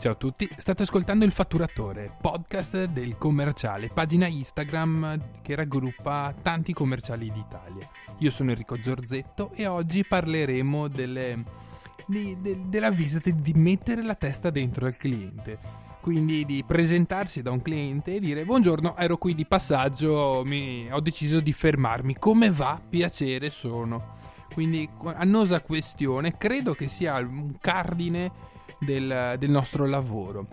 Ciao a tutti, state ascoltando il Fatturatore, podcast del commerciale, pagina Instagram che raggruppa tanti commerciali d'Italia. Io sono Enrico Zorzetto e oggi parleremo delle, di, de, della visita di mettere la testa dentro al cliente. Quindi di presentarsi da un cliente e dire buongiorno, ero qui di passaggio, mi, ho deciso di fermarmi, come va? Piacere sono. Quindi annosa questione, credo che sia un cardine del, del nostro lavoro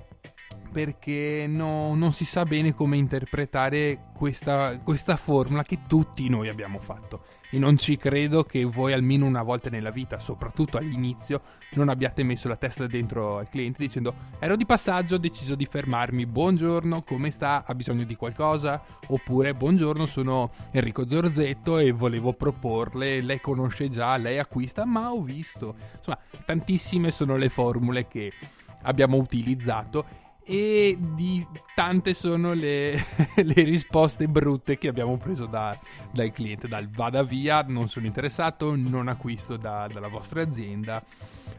perché no, non si sa bene come interpretare questa, questa, formula che tutti noi abbiamo fatto. E non ci credo che voi almeno una volta nella vita, soprattutto all'inizio, non abbiate messo la testa dentro al cliente dicendo ero di passaggio, ho deciso di fermarmi, buongiorno, come sta? Ha bisogno di qualcosa? Oppure buongiorno, sono Enrico Zorzetto e volevo proporle, lei conosce già, lei acquista, ma ho visto. Insomma, tantissime sono le formule che abbiamo utilizzato e di tante sono le, le, risposte brutte che abbiamo preso da, dal cliente, dal vada via, non sono interessato, non acquisto da, dalla vostra azienda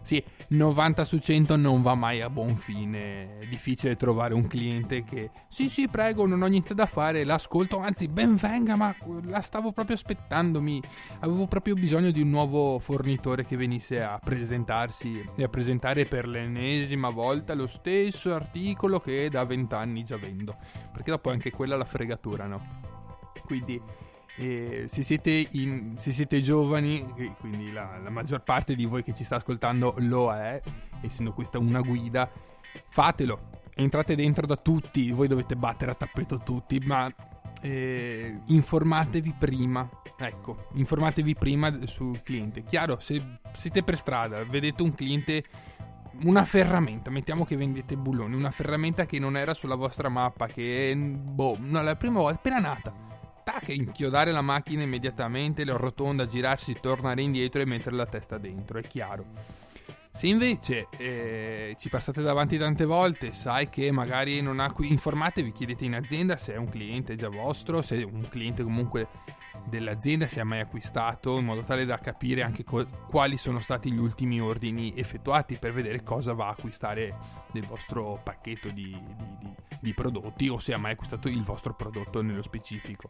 sì, 90 su 100 non va mai a buon fine. È difficile trovare un cliente che sì, sì, prego, non ho niente da fare, l'ascolto, anzi, ben venga, ma la stavo proprio aspettandomi. Avevo proprio bisogno di un nuovo fornitore che venisse a presentarsi e a presentare per l'ennesima volta lo stesso articolo che da 20 anni già vendo. Perché dopo anche quella la fregatura, no? Quindi e se, siete in, se siete giovani, quindi la, la, maggior parte di voi che ci sta ascoltando lo è, essendo questa una guida, fatelo. Entrate dentro da tutti, voi dovete battere a tappeto tutti, ma eh, informatevi prima. Ecco, informatevi prima sul cliente. Chiaro, se siete per strada, vedete un cliente una ferramenta, mettiamo che vendete bulloni, una ferramenta che non era sulla vostra mappa, che boh, no, la prima volta appena nata tac, inchiodare la macchina immediatamente, le arrotonda, girarsi, tornare indietro e mettere la testa dentro, è chiaro. Se invece eh, ci passate davanti tante volte, sai che magari non ha qui, informatevi, chiedete in azienda se è un cliente già vostro, se è un cliente comunque dell'azienda, se ha mai acquistato, in modo tale da capire anche co- quali sono stati gli ultimi ordini effettuati per vedere cosa va a acquistare nel vostro pacchetto di, di, di, di prodotti o se ha mai acquistato il vostro prodotto nello specifico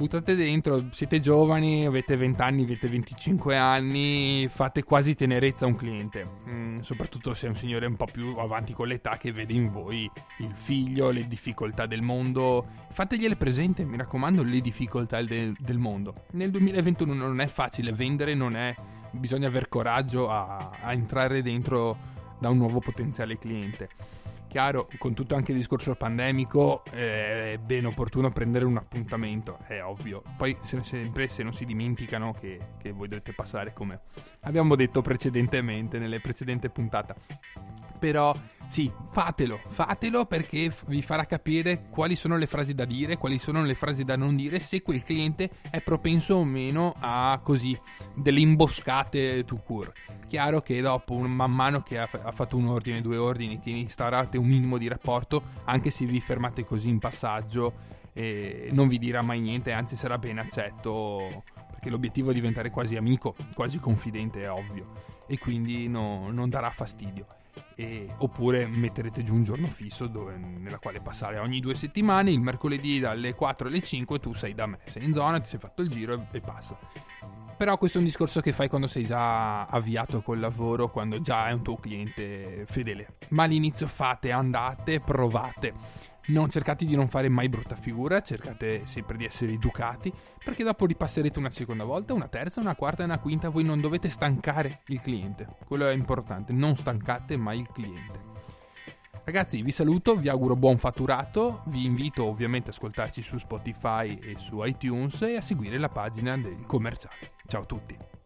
buttate dentro, siete giovani, avete 20 anni, avete 25 anni, fate quasi tenerezza a un cliente, mm, soprattutto se è un signore un po' più avanti con l'età che vede in voi il figlio, le difficoltà del mondo, fategliele presente, mi raccomando, le difficoltà del, del mondo. Nel 2021 non è facile vendere, non è, bisogna aver coraggio a, a entrare dentro da un nuovo potenziale cliente. Chiaro, con tutto anche il discorso pandemico eh, è ben opportuno prendere un appuntamento, è ovvio. Poi se, sempre se non si dimenticano che, che voi dovete passare come abbiamo detto precedentemente nelle precedenti puntate. Però sì, fatelo, fatelo perché vi farà capire quali sono le frasi da dire, quali sono le frasi da non dire, se quel cliente è propenso o meno a così delle imboscate to cure. Chiaro che dopo, man mano che ha, fatto un ordine, due ordini, che instaurate un minimo di rapporto, anche se vi fermate così in passaggio, eh, non vi dirà mai niente, anzi sarà ben accetto perché l'obiettivo è diventare quasi amico, quasi confidente, è ovvio, e quindi no, non darà fastidio e, oppure metterete giù un giorno fisso dove, nella quale passare ogni due settimane, il mercoledì dalle 4 alle 5 tu sei da me, sei in zona, ti sei fatto il giro e, e passa. Però questo è un discorso che fai quando sei già avviato col lavoro, quando già è un tuo cliente fedele. Ma all'inizio fate, andate, provate non cercate di non fare mai brutta figura, cercate sempre di essere educati, perché dopo ripasserete una seconda volta, una terza, una quarta e una quinta, voi non dovete stancare il cliente. Quello è importante, non stancate mai il cliente. Ragazzi, vi saluto, vi auguro buon fatturato, vi invito ovviamente ad ascoltarci su Spotify e su iTunes e a seguire la pagina del commerciale. Ciao a tutti!